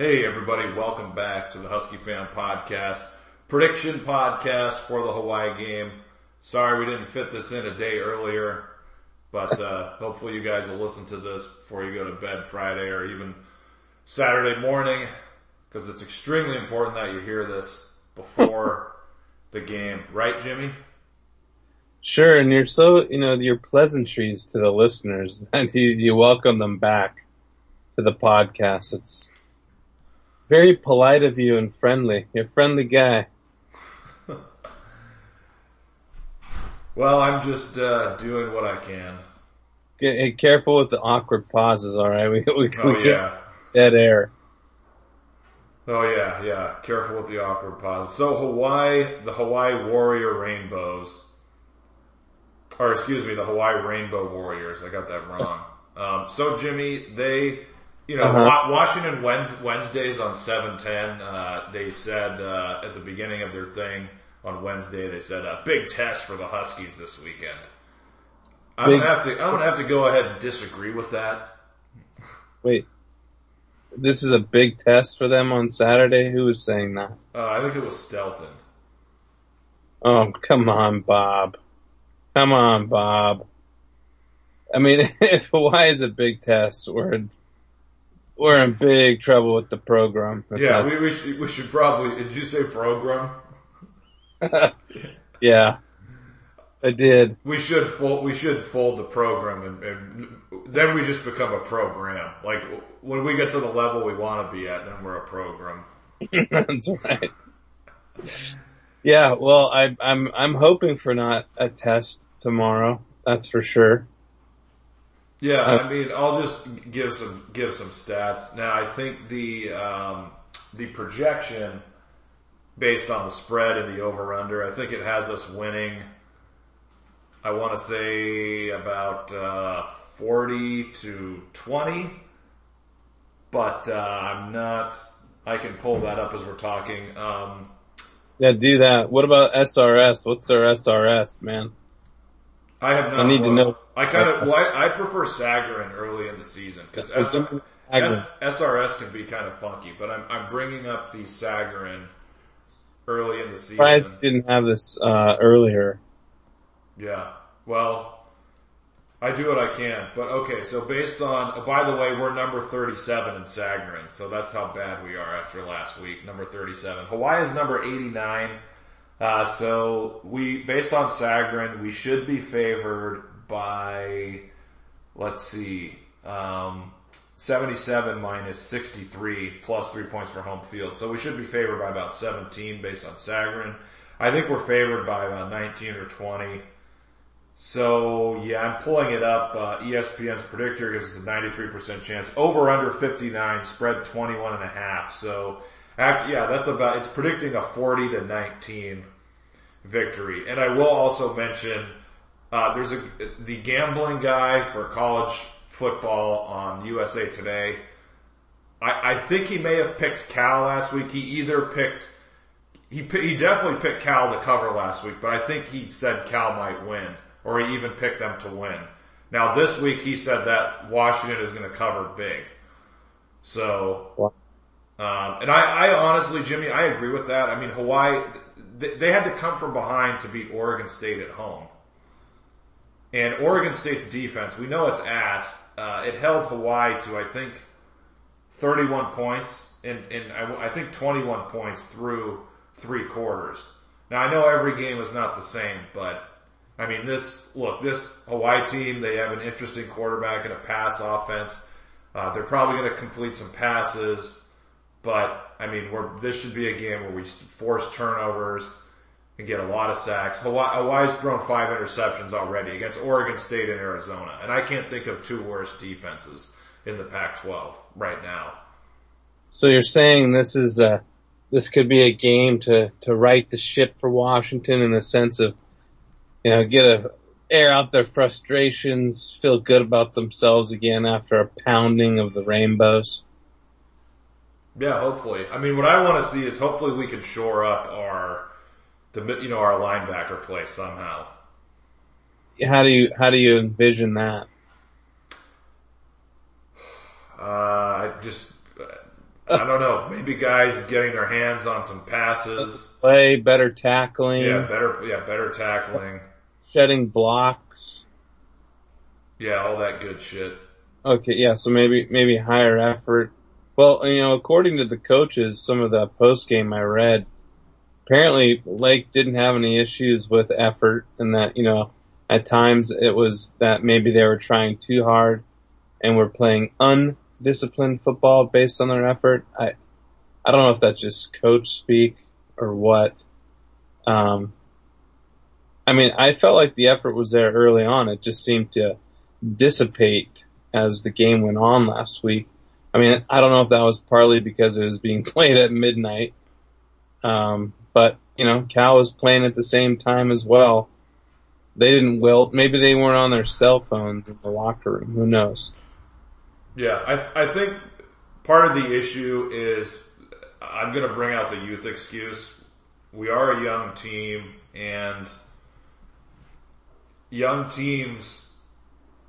Hey everybody, welcome back to the Husky Fan Podcast, prediction podcast for the Hawaii game. Sorry we didn't fit this in a day earlier, but uh, hopefully you guys will listen to this before you go to bed Friday or even Saturday morning, because it's extremely important that you hear this before the game, right, Jimmy? Sure, and you're so, you know, your pleasantries to the listeners, and you, you welcome them back to the podcast. It's very polite of you and friendly. You're a friendly guy. well, I'm just uh, doing what I can. Get, careful with the awkward pauses, alright? We, we, oh, we yeah. dead air. Oh yeah, yeah. Careful with the awkward pauses. So Hawaii, the Hawaii Warrior Rainbows, or excuse me, the Hawaii Rainbow Warriors. I got that wrong. Um, so Jimmy, they you know, uh-huh. Washington Wednesdays on 710, uh, they said, uh, at the beginning of their thing on Wednesday, they said, a big test for the Huskies this weekend. I'm big, gonna have to, I'm gonna have to go ahead and disagree with that. Wait. This is a big test for them on Saturday? Who was saying that? Uh, I think it was Stelton. Oh, come on, Bob. Come on, Bob. I mean, if Hawaii is a big test, we're we're in big trouble with the program. Yeah, we, we should, we should probably, did you say program? yeah, I did. We should fold, we should fold the program and, and, then we just become a program. Like when we get to the level we want to be at, then we're a program. That's right. Yeah, well, I, I'm, I'm hoping for not a test tomorrow. That's for sure. Yeah, uh, I mean, I'll just give some give some stats. Now, I think the um, the projection based on the spread and the over under, I think it has us winning. I want to say about uh, forty to twenty, but uh, I'm not. I can pull that up as we're talking. Um, yeah, do that. What about SRS? What's their SRS, man? I have not. I need looked. to know. I kind of. Well, I, I, prefer Sagarin early in the season because SRS can be kind of funky. But I'm I'm bringing up the Sagarin early in the season. I didn't have this uh, earlier. Yeah. Well, I do what I can. But okay, so based on, oh, by the way, we're number 37 in Sagarin, so that's how bad we are after last week. Number 37. Hawaii is number 89. Uh, so we, based on Sagarin, we should be favored by, let's see, um, 77 minus 63 plus three points for home field. So we should be favored by about 17 based on Sagarin. I think we're favored by about 19 or 20. So yeah, I'm pulling it up. Uh, ESPN's predictor gives us a 93% chance. Over under 59, spread 21 and a half. So yeah, that's about, it's predicting a 40 to 19 victory. And I will also mention, uh, there's a, the gambling guy for college football on USA Today. I, I think he may have picked Cal last week. He either picked, he, he definitely picked Cal to cover last week, but I think he said Cal might win, or he even picked them to win. Now this week he said that Washington is going to cover big. So, um, and I, I honestly, Jimmy, I agree with that. I mean, Hawaii, they, they had to come from behind to beat Oregon State at home. And Oregon State's defense, we know it's ass. Uh, it held Hawaii to, I think, 31 points and, and I, I think 21 points through three quarters. Now I know every game is not the same, but I mean this, look, this Hawaii team, they have an interesting quarterback and a pass offense. Uh, they're probably going to complete some passes. But I mean, this should be a game where we force turnovers and get a lot of sacks. Hawaii, Hawaii's thrown five interceptions already against Oregon State and Arizona, and I can't think of two worse defenses in the Pac-12 right now. So you're saying this is a this could be a game to to right the ship for Washington in the sense of you know get a air out their frustrations, feel good about themselves again after a pounding of the rainbows. Yeah, hopefully. I mean, what I want to see is hopefully we can shore up our, you know, our linebacker play somehow. How do you how do you envision that? Uh, I just I don't know. Maybe guys getting their hands on some passes. Play better tackling. Yeah, better. Yeah, better tackling. Shedding blocks. Yeah, all that good shit. Okay, yeah. So maybe maybe higher effort. Well, you know, according to the coaches, some of the post game I read, apparently Lake didn't have any issues with effort, and that you know, at times it was that maybe they were trying too hard, and were playing undisciplined football based on their effort. I I don't know if that's just coach speak or what. Um, I mean, I felt like the effort was there early on. It just seemed to dissipate as the game went on last week. I mean, I don't know if that was partly because it was being played at midnight. Um, but, you know, Cal was playing at the same time as well. They didn't wilt. Maybe they weren't on their cell phones in the locker room. Who knows? Yeah, I, th- I think part of the issue is I'm going to bring out the youth excuse. We are a young team, and young teams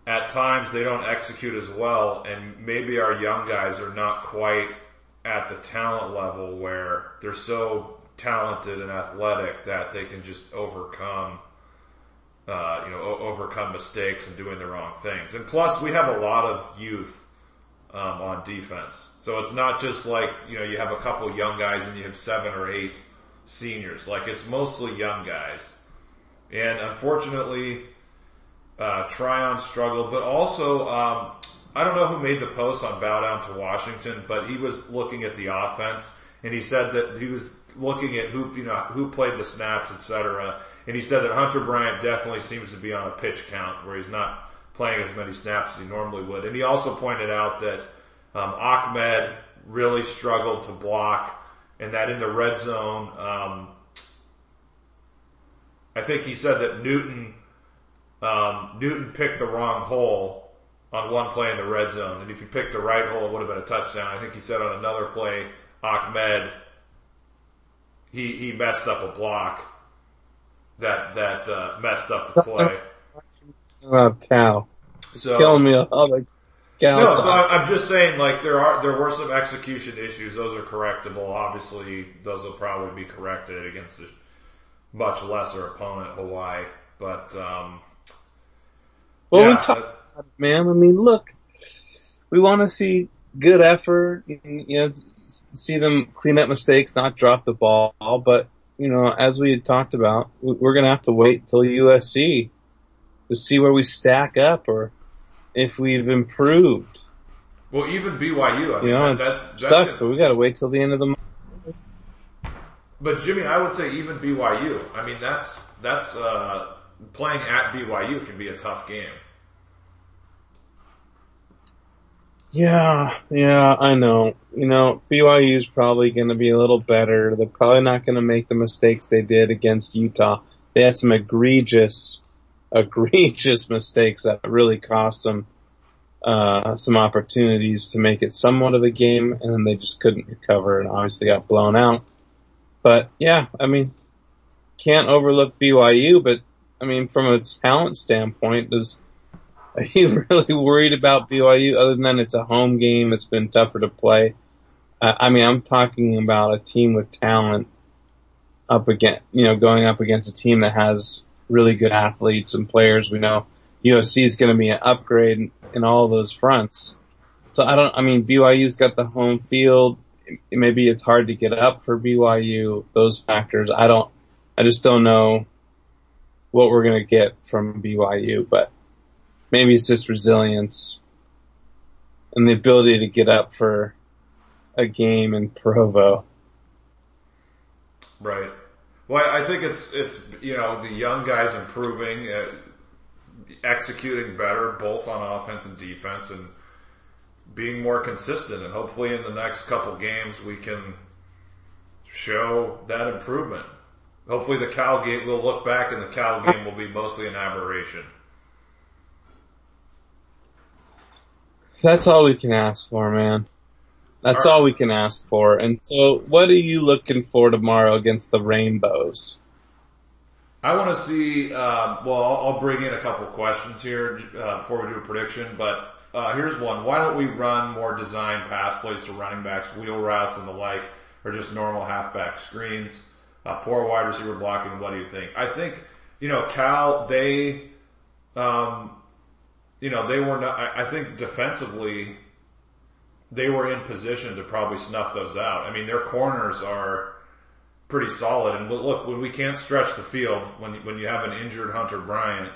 at times they don't execute as well, and maybe our young guys are not quite at the talent level where they're so talented and athletic that they can just overcome. Uh, you know, o- overcome mistakes and doing the wrong things. And plus, we have a lot of youth um, on defense. So it's not just like, you know, you have a couple young guys and you have seven or eight seniors. Like it's mostly young guys. And unfortunately, uh, Tryon struggled, but also, um, I don't know who made the post on Bow Down to Washington, but he was looking at the offense and he said that he was looking at who, you know, who played the snaps, etc. And he said that Hunter Bryant definitely seems to be on a pitch count where he's not playing as many snaps as he normally would. And he also pointed out that um, Ahmed really struggled to block, and that in the red zone, um, I think he said that Newton um, Newton picked the wrong hole on one play in the red zone, and if he picked the right hole, it would have been a touchdown. I think he said on another play, Ahmed he he messed up a block that that uh, messed up the play. Oh, Cal. So Killing me the Cal. no, so I'm I'm just saying, like there are there were some execution issues. Those are correctable. Obviously, those will probably be corrected against a much lesser opponent, Hawaii. But um, well, we talk uh, it, man. I mean, look, we want to see good effort, you know, see them clean up mistakes, not drop the ball. But you know, as we had talked about, we- we're gonna have to wait till USC to see where we stack up, or if we've improved. well, even BYU. I mean, You know, that, it that, that's sucks, it. but we gotta wait till the end of the month. But Jimmy, I would say even BYU. I mean, that's that's uh, playing at BYU can be a tough game. Yeah, yeah, I know. You know, BYU is probably going to be a little better. They're probably not going to make the mistakes they did against Utah. They had some egregious, egregious mistakes that really cost them uh, some opportunities to make it somewhat of a game, and then they just couldn't recover, and obviously got blown out. But yeah, I mean, can't overlook BYU. But I mean, from a talent standpoint, does are you really worried about BYU other than it's a home game? It's been tougher to play. Uh, I mean, I'm talking about a team with talent up against, you know, going up against a team that has really good athletes and players. We know USC is going to be an upgrade in, in all those fronts. So I don't, I mean, BYU's got the home field. Maybe it's hard to get up for BYU. Those factors. I don't, I just don't know what we're going to get from BYU, but maybe it's just resilience and the ability to get up for a game in Provo. Right. Well, I think it's it's you know the young guys improving, uh, executing better both on offense and defense, and being more consistent. And hopefully, in the next couple games, we can show that improvement. Hopefully, the Cal game we'll look back, and the Cal game will be mostly an aberration. That's all we can ask for, man. That's All right. all we can ask for. And so, what are you looking for tomorrow against the Rainbows? I want to see. Um, well, I'll, I'll bring in a couple questions here uh, before we do a prediction. But Uh, here's one. Why don't we run more design pass plays to running backs, wheel routes, and the like, or just normal halfback screens? Uh, poor wide receiver blocking. What do you think? I think you know Cal. They, um, you know, they were not. I, I think defensively, they were in position to probably snuff those out. I mean, their corners are pretty solid. And look, when we can't stretch the field, when when you have an injured Hunter Bryant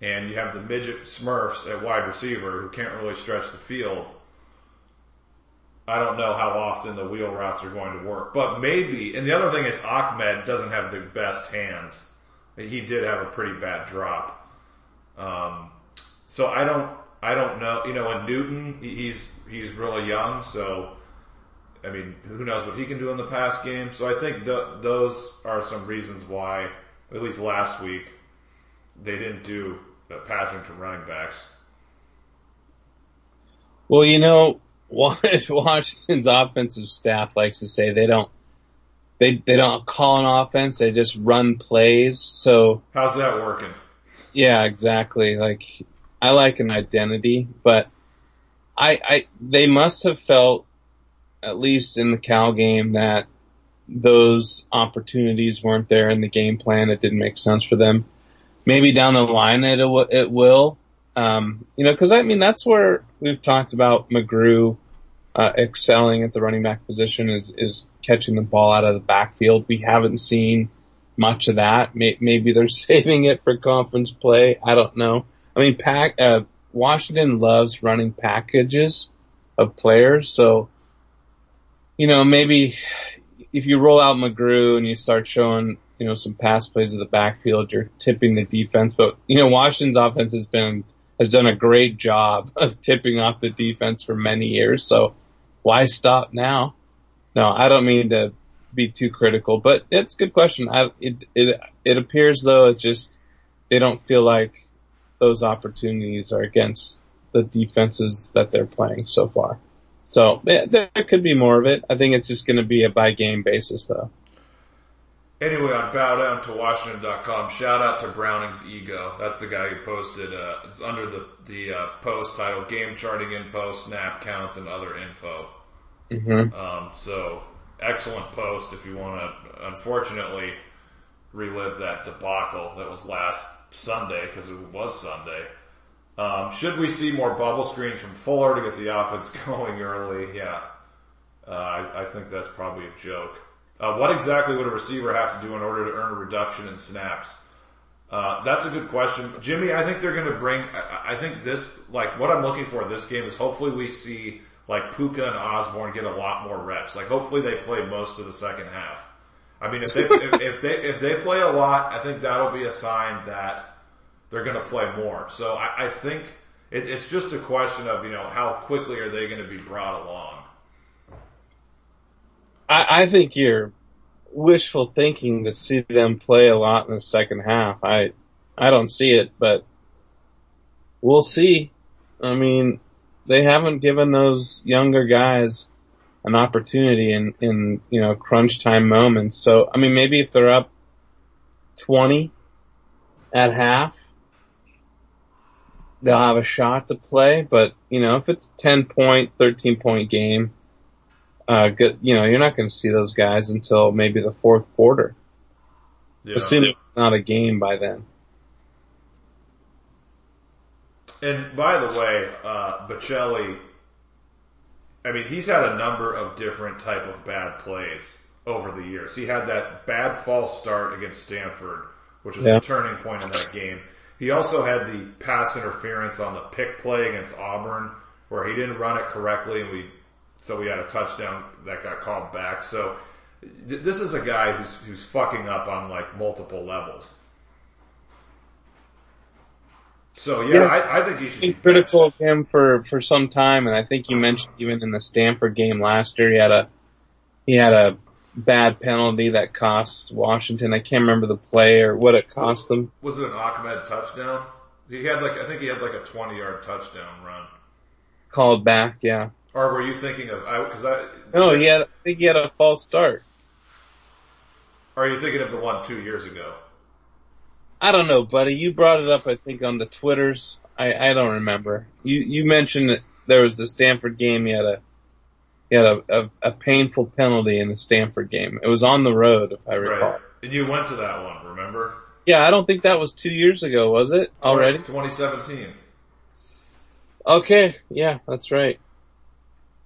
and you have the midget Smurfs at wide receiver who can't really stretch the field. I don't know how often the wheel routes are going to work, but maybe. And the other thing is Ahmed doesn't have the best hands. He did have a pretty bad drop. Um, so I don't, I don't know. You know, and Newton, he's he's really young, so I mean, who knows what he can do in the pass game. So I think the, those are some reasons why, at least last week, they didn't do the passing to running backs. Well, you know, Washington's offensive staff likes to say they don't they they don't call an offense, they just run plays. So how's that working? Yeah, exactly. Like I like an identity, but I I they must have felt at least in the Cal game that those opportunities weren't there in the game plan. It didn't make sense for them maybe down the line it it will. Um, you know, because I mean that's where we've talked about McGrew uh, excelling at the running back position is is catching the ball out of the backfield. We haven't seen much of that. Maybe they're saving it for conference play. I don't know. I mean, pack uh, Washington loves running packages of players, so you know maybe if you roll out McGrew and you start showing you know, some pass plays of the backfield. You're tipping the defense, but you know, Washington's offense has been, has done a great job of tipping off the defense for many years. So why stop now? No, I don't mean to be too critical, but it's a good question. I, it, it, it appears though it just, they don't feel like those opportunities are against the defenses that they're playing so far. So there could be more of it. I think it's just going to be a by game basis though. Anyway, on bowdowntowashington.com, shout out to Browning's Ego. That's the guy who posted, uh, it's under the, the uh, post title, Game Charting Info, Snap Counts, and Other Info. Mm-hmm. Um, so, excellent post if you want to, unfortunately, relive that debacle that was last Sunday, because it was Sunday. Um, should we see more bubble screens from Fuller to get the offense going early? Yeah. Uh, I, I think that's probably a joke. Uh, what exactly would a receiver have to do in order to earn a reduction in snaps? Uh, that's a good question. Jimmy, I think they're going to bring, I, I, think this, like what I'm looking for this game is hopefully we see like Puka and Osborne get a lot more reps. Like hopefully they play most of the second half. I mean, if they, if, if they, if they play a lot, I think that'll be a sign that they're going to play more. So I, I think it, it's just a question of, you know, how quickly are they going to be brought along? I, I think you're wishful thinking to see them play a lot in the second half. I, I don't see it, but we'll see. I mean, they haven't given those younger guys an opportunity in, in, you know, crunch time moments. So, I mean, maybe if they're up 20 at half, they'll have a shot to play, but, you know, if it's 10 point, 13 point game, uh, good, you know, you're not going to see those guys until maybe the fourth quarter. Yeah. Assuming it's not a game by then. And by the way, uh, Baccellia, I mean, he's had a number of different type of bad plays over the years. He had that bad false start against Stanford, which was yeah. the turning point in that game. He also had the pass interference on the pick play against Auburn, where he didn't run it correctly, and we so we had a touchdown that got called back. So th- this is a guy who's who's fucking up on like multiple levels. So yeah, I, I, think he should be critical of him for for some time, and I think you mentioned even in the Stanford game last year, he had a he had a bad penalty that cost Washington. I can't remember the play or what it cost them. Was it an Ahmed touchdown? He had like I think he had like a twenty yard touchdown run. Called back, yeah. Or were you thinking of? Because I, I, no, this, he had. I think he had a false start. are you thinking of the one two years ago? I don't know, buddy. You brought it up, I think, on the Twitters. I, I don't remember. You you mentioned that there was the Stanford game. You had a you had a, a, a painful penalty in the Stanford game. It was on the road, if I recall. Right. And you went to that one, remember? Yeah, I don't think that was two years ago, was it? Already? 2017. Okay, yeah, that's right.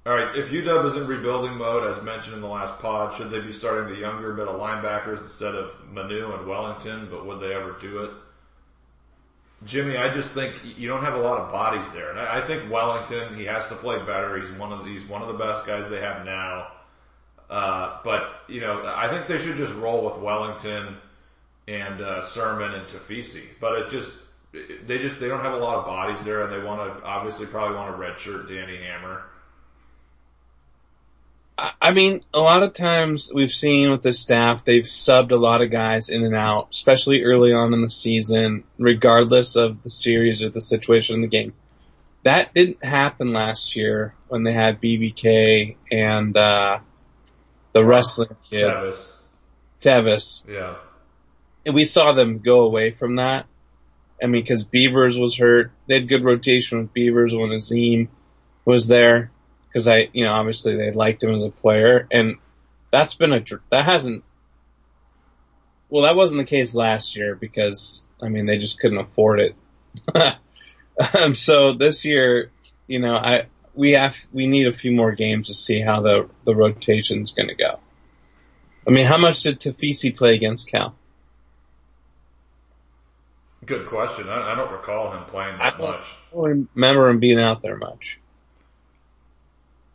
All right, if UW is in rebuilding mode, as mentioned in the last pod, should they be starting the younger middle linebackers instead of Manu and Wellington? But would they ever do it? Jimmy, I just think you don't have a lot of bodies there, and I, think Wellington he has to play better. He's one of the, he's one of the best guys they have now. Uh, but you know, I think they should just roll with Wellington and uh, Sirmon and Tafisi. But it just they just they don't have a lot of bodies there, and they want to obviously probably want to redshirt Danny Hammer. I mean, a lot of times we've seen with the staff, they've subbed a lot of guys in and out, especially early on in the season, regardless of the series or the situation in the game. That didn't happen last year when they had BBK and, uh, the wrestling kid. Tevis. Tevis. Yeah. And we saw them go away from that. I mean, cause Beavers was hurt. They had good rotation with Beavers when Azeem was there because I, you know, obviously they liked him as a player, and that's been a that hasn't. Well, that wasn't the case last year because I mean they just couldn't afford it. um, so this year, you know, I we have we need a few more games to see how the the rotation's going to go. I mean, how much did Tafisi play against Cal? Good question. I, I don't recall him playing that I much. I don't remember him being out there much.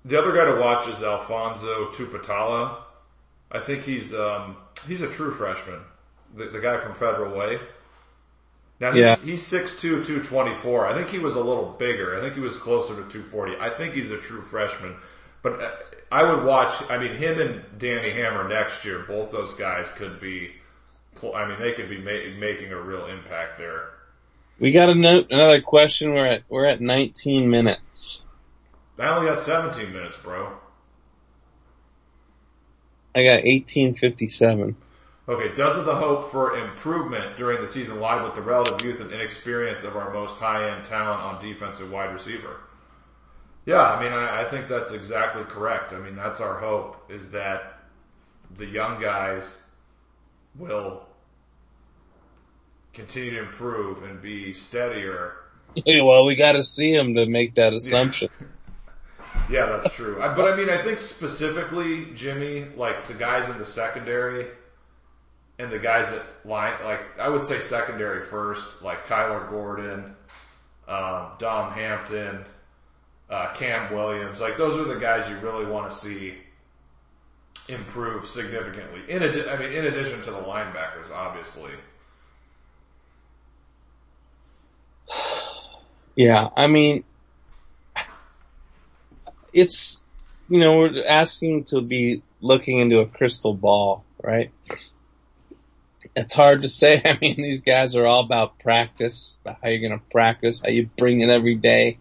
The other guy to watch is Alphonzo Tuputala. I think he's um, he's a true freshman. The, the guy from Federal Way. Now he's, Yeah. he's 6'2", 224. I think he was a little bigger. I think he was closer to 240. I think he's a true freshman. But uh, I would watch, I mean, him and Danny Hammer next year, both those guys could be, I mean, they could be ma- making a real impact there. We got a note, another question. We're at we're at 19 minutes. I only got 17 minutes, bro. I got 1857. Okay, doesn't the hope for improvement during the season lie with the relative youth and inexperience of our most high-end talent on defensive wide receiver? Yeah, I mean, I, I think that's exactly correct. I mean, that's our hope is that the young guys will continue to improve and be steadier. well, we got to see him to make that assumption. Yeah, that's true. I, but I mean, I think specifically, Jimmy, like the guys in the secondary and the guys that line, like I would say secondary first, like Kyler Gordon, um, Dom Hampton, uh, Cam Williams. Like those are the guys you really want to see improve significantly. In adi- I mean, in addition to the linebackers, obviously. Yeah, I mean, it's, you know, we're asking to be looking into a crystal ball, right? It's hard to say. I mean, these guys are all about practice, about how you're going to practice, how you bring it every day,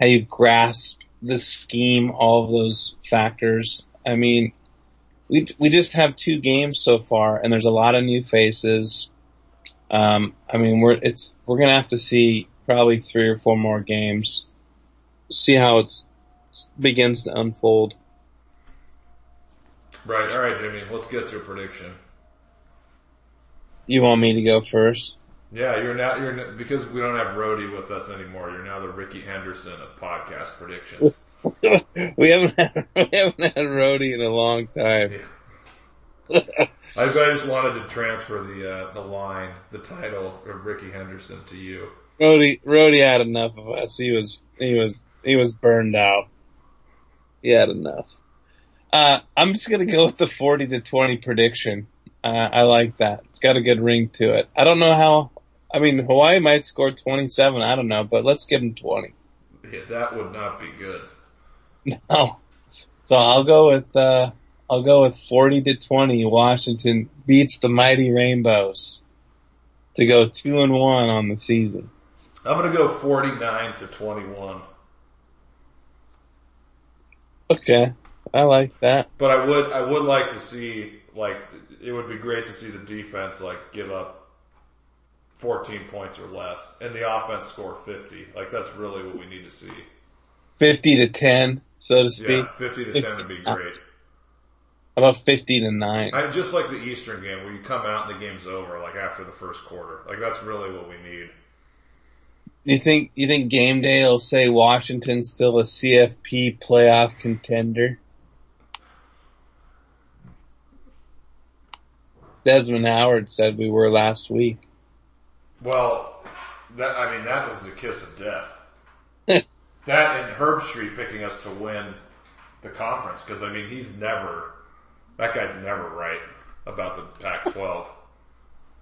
how you grasp the scheme, all of those factors. I mean, we, we just have two games so far and there's a lot of new faces. Um, I mean, we're, it's, we're going to have to see probably three or four more games, see how it's begins to unfold. Right. All right, Jimmy. Let's get to a prediction. You want me to go first? Yeah, you're now you're because we don't have Rody with us anymore. You're now the Rickey Henderson of podcast predictions. we haven't had, we haven't had Rody in a long time. I, I just wanted to transfer the uh, the line, the title of Rickey Henderson to you. Rody, Rody had enough of us. He was, he was, he was burned out. He had enough. Uh, I'm just gonna go with the 40 to 20 prediction. Uh, I like that. It's got a good ring to it. I don't know how, I mean, Hawaii might score 27. I don't know, but let's give them 20. Yeah, that would not be good. No. So I'll go with, uh, I'll go with 40 to 20. Washington beats the mighty Rainbows to go two and one on the season. I'm gonna go 49 to 21, Okay. I like that. but I would I would like to see like it would be great to see the defense like give up 14 points or less, and the offense score 50. Like that's really what we need to see. 50 to 10, so to speak. Yeah, 50 to 10 would be great. How about 50 to 9? I just like the Eastern game where you come out and the game's over, like after the first quarter. Like that's really what we need. You think you think game day will say Washington's still a CFP playoff contender? Desmond Howard said we were last week. Well, that I mean that was the kiss of death. that and Herbstreit picking us to win the conference because I mean he's never that guy's never right about the Pac-12.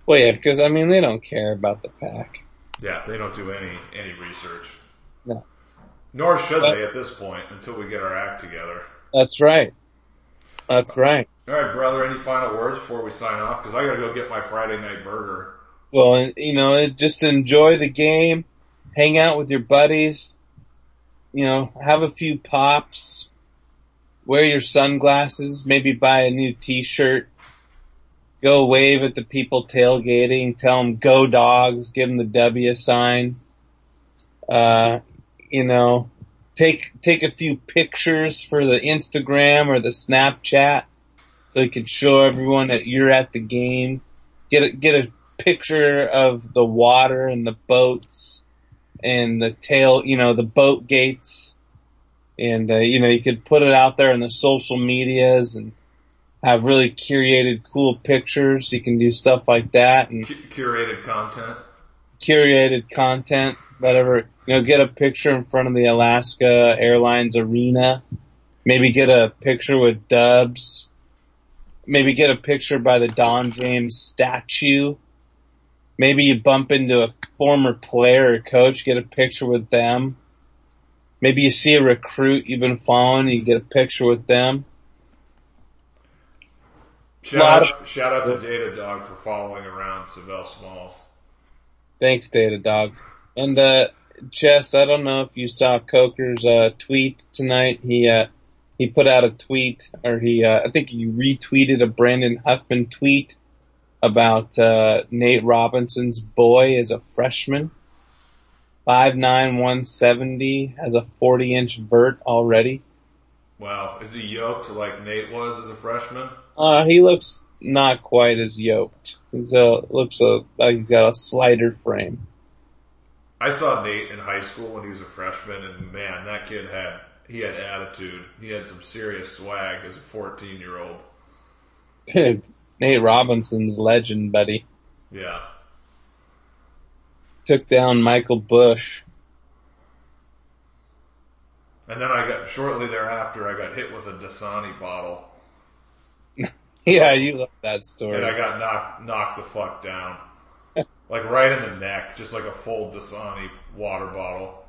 Well, yeah, because I mean they don't care about the pack. Yeah, they don't do any any research. No. Nor should But- they at this point until we get our act together. That's right. That's right. All right, brother. Any final words before we sign off? Because I got to go get my Friday night burger. Well, you know, just enjoy the game, hang out with your buddies, you know, have a few pops, wear your sunglasses, maybe buy a new t-shirt, go wave at the people tailgating, tell them go dogs, give them the W sign, uh, you know, take, take a few pictures for the Instagram or the Snapchat so you can show everyone that you're at the game. Get a, get a picture of the water and the boats and the tail, you know, the boat gates. And, uh, you know, you could put it out there in the social medias and have really curated cool pictures. You can do stuff like that and Cu- curated content. curated content, whatever. You know, get a picture in front of the Alaska Airlines arena. Maybe get a picture with Dubs. Maybe get a picture by the Don James statue. Maybe you bump into a former player or coach, get a picture with them. Maybe you see a recruit you've been following, you get a picture with them. Shout out, shout out to Data Dog for following around Sav'ell Smalls. Thanks, Data Dog. And uh Chess, I don't know if you saw Coker's uh tweet tonight. He uh he put out a tweet or he uh I think he retweeted a Brandon Huffman tweet about uh Nate Robinson's boy as a freshman. Five nine one seventy has a forty inch vert already. Wow, is he yoked like Nate was as a freshman? Uh he looks not quite as yoked. He's uh looks uh, like he's got a slighter frame. I saw Nate in high school when he was a freshman, and man, that kid had he had attitude. He had some serious swag as a 14 year old. Nate Robinson's legend, buddy. Yeah, took down Michael Bush. and then I got shortly thereafter, I got hit with a Dasani bottle, Yeah, you love that story. and I got knocked knocked the fuck down, like right in the neck, just like a full Dasani water bottle.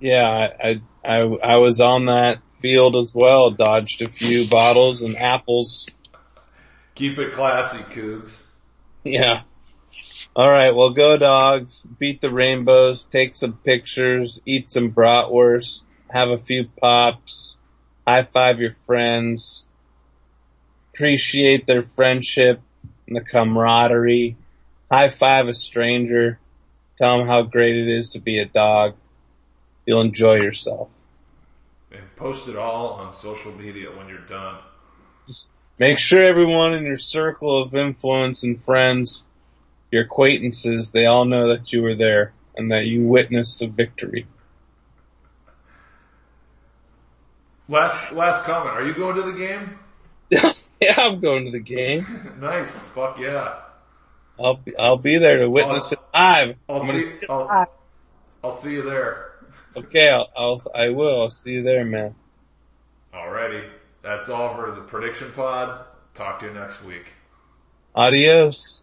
yeah, I, I, I, was on that field as well, dodged a few bottles and apples. Keep it classy, Cougs. Yeah. Alright, well go dogs, beat the rainbows, take some pictures, eat some bratwurst, have a few pops, high five your friends, appreciate their friendship and the camaraderie, high five a stranger, tell them how great it is to be a dog. You'll enjoy yourself. And post it all on social media when you're done. Just make sure everyone in your circle of influence and friends, your acquaintances, they all know that you were there and that you witnessed a victory. Last last comment. Are you going to the game? Yeah, I'm going to the game. nice. Fuck yeah. I'll be, I'll be there to witness it live. I'll I'm see. I'll, live. I'll see you there. Okay, I'll, I'll, I will. I'll see you there, man. Alrighty. That's all for the prediction pod. Talk to you next week. Adios.